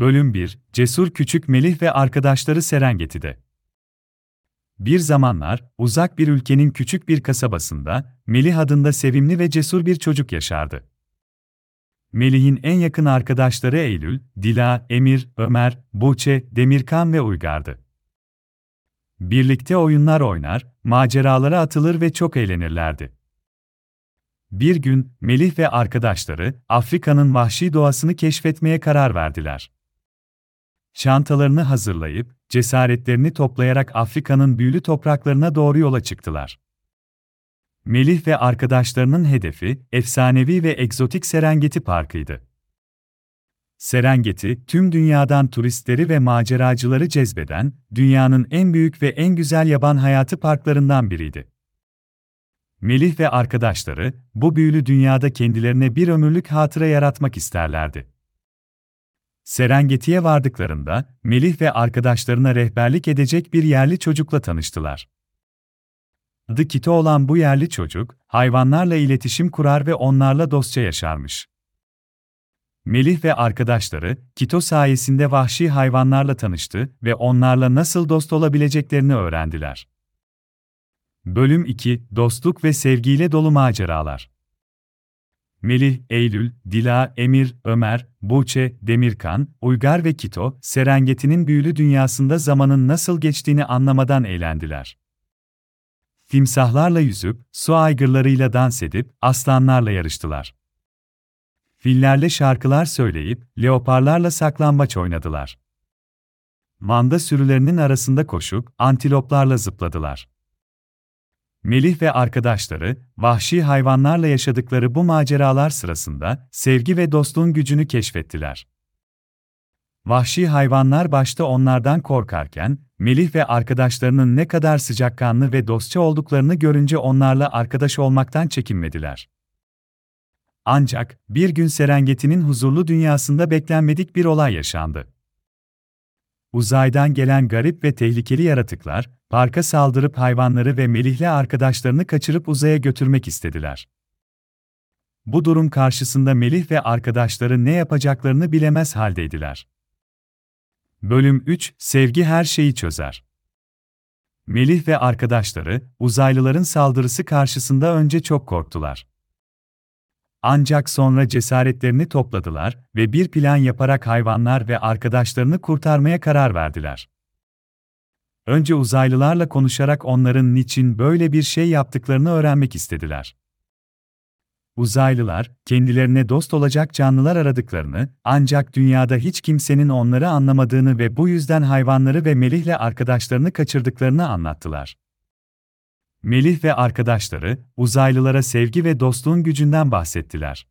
Bölüm 1 Cesur Küçük Melih ve Arkadaşları Serengeti'de. Bir zamanlar, uzak bir ülkenin küçük bir kasabasında, Melih adında sevimli ve cesur bir çocuk yaşardı. Melih'in en yakın arkadaşları Eylül, Dila, Emir, Ömer, Buğçe, Demirkan ve Uygar'dı. Birlikte oyunlar oynar, maceralara atılır ve çok eğlenirlerdi. Bir gün, Melih ve arkadaşları, Afrika'nın vahşi doğasını keşfetmeye karar verdiler. Çantalarını hazırlayıp, cesaretlerini toplayarak Afrika'nın büyülü topraklarına doğru yola çıktılar. Melih ve arkadaşlarının hedefi, efsanevi ve egzotik Serengeti Parkı'ydı. Serengeti, tüm dünyadan turistleri ve maceracıları cezbeden, dünyanın en büyük ve en güzel yaban hayatı parklarından biriydi. Melih ve arkadaşları, bu büyülü dünyada kendilerine bir ömürlük hatıra yaratmak isterlerdi. Serengeti'ye vardıklarında, Melih ve arkadaşlarına rehberlik edecek bir yerli çocukla tanıştılar. Adı Kito olan bu yerli çocuk, hayvanlarla iletişim kurar ve onlarla dostça yaşarmış. Melih ve arkadaşları, Kito sayesinde vahşi hayvanlarla tanıştı ve onlarla nasıl dost olabileceklerini öğrendiler. Bölüm 2 Dostluk ve sevgiyle dolu maceralar. Melih, Eylül, Dila, Emir, Ömer, Buğçe, Demirkan, Uygar ve Kito, Serengeti'nin büyülü dünyasında zamanın nasıl geçtiğini anlamadan eğlendiler. Timsahlarla yüzüp, su aygırlarıyla dans edip, aslanlarla yarıştılar. Fillerle şarkılar söyleyip, leoparlarla saklambaç oynadılar. Manda sürülerinin arasında koşup, antiloplarla zıpladılar. Melih ve arkadaşları, vahşi hayvanlarla yaşadıkları bu maceralar sırasında sevgi ve dostluğun gücünü keşfettiler. Vahşi hayvanlar başta onlardan korkarken, Melih ve arkadaşlarının ne kadar sıcakkanlı ve dostça olduklarını görünce onlarla arkadaş olmaktan çekinmediler. Ancak bir gün Serengeti'nin huzurlu dünyasında beklenmedik bir olay yaşandı. Uzaydan gelen garip ve tehlikeli yaratıklar, parka saldırıp hayvanları ve Melih'le arkadaşlarını kaçırıp uzaya götürmek istediler. Bu durum karşısında Melih ve arkadaşları ne yapacaklarını bilemez haldeydiler. Bölüm 3 Sevgi her şeyi çözer. Melih ve arkadaşları, uzaylıların saldırısı karşısında önce çok korktular. Ancak sonra cesaretlerini topladılar ve bir plan yaparak hayvanlar ve arkadaşlarını kurtarmaya karar verdiler. Önce uzaylılarla konuşarak onların niçin böyle bir şey yaptıklarını öğrenmek istediler. Uzaylılar, kendilerine dost olacak canlılar aradıklarını, ancak dünyada hiç kimsenin onları anlamadığını ve bu yüzden hayvanları ve Melih'le arkadaşlarını kaçırdıklarını anlattılar. Melih ve arkadaşları, uzaylılara sevgi ve dostluğun gücünden bahsettiler.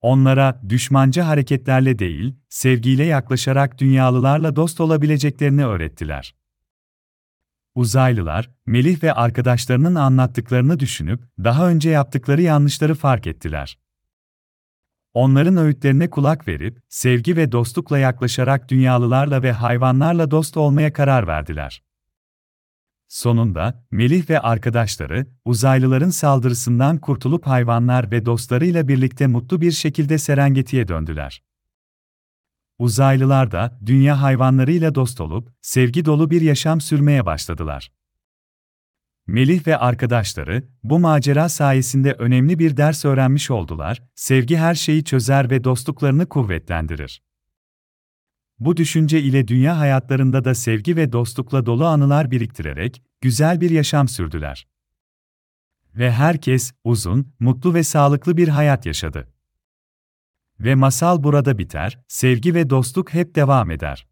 Onlara, düşmanca hareketlerle değil, sevgiyle yaklaşarak dünyalılarla dost olabileceklerini öğrettiler. Uzaylılar, Melih ve arkadaşlarının anlattıklarını düşünüp, daha önce yaptıkları yanlışları fark ettiler. Onların öğütlerine kulak verip, sevgi ve dostlukla yaklaşarak dünyalılarla ve hayvanlarla dost olmaya karar verdiler. Sonunda, Melih ve arkadaşları, uzaylıların saldırısından kurtulup hayvanlar ve dostlarıyla birlikte mutlu bir şekilde Serengeti'ye döndüler. Uzaylılar da, dünya hayvanlarıyla dost olup, sevgi dolu bir yaşam sürmeye başladılar. Melih ve arkadaşları, bu macera sayesinde önemli bir ders öğrenmiş oldular, sevgi her şeyi çözer ve dostluklarını kuvvetlendirir. Bu düşünce ile dünya hayatlarında da sevgi ve dostlukla dolu anılar biriktirerek, güzel bir yaşam sürdüler. Ve herkes, uzun, mutlu ve sağlıklı bir hayat yaşadı. Ve masal burada biter, sevgi ve dostluk hep devam eder.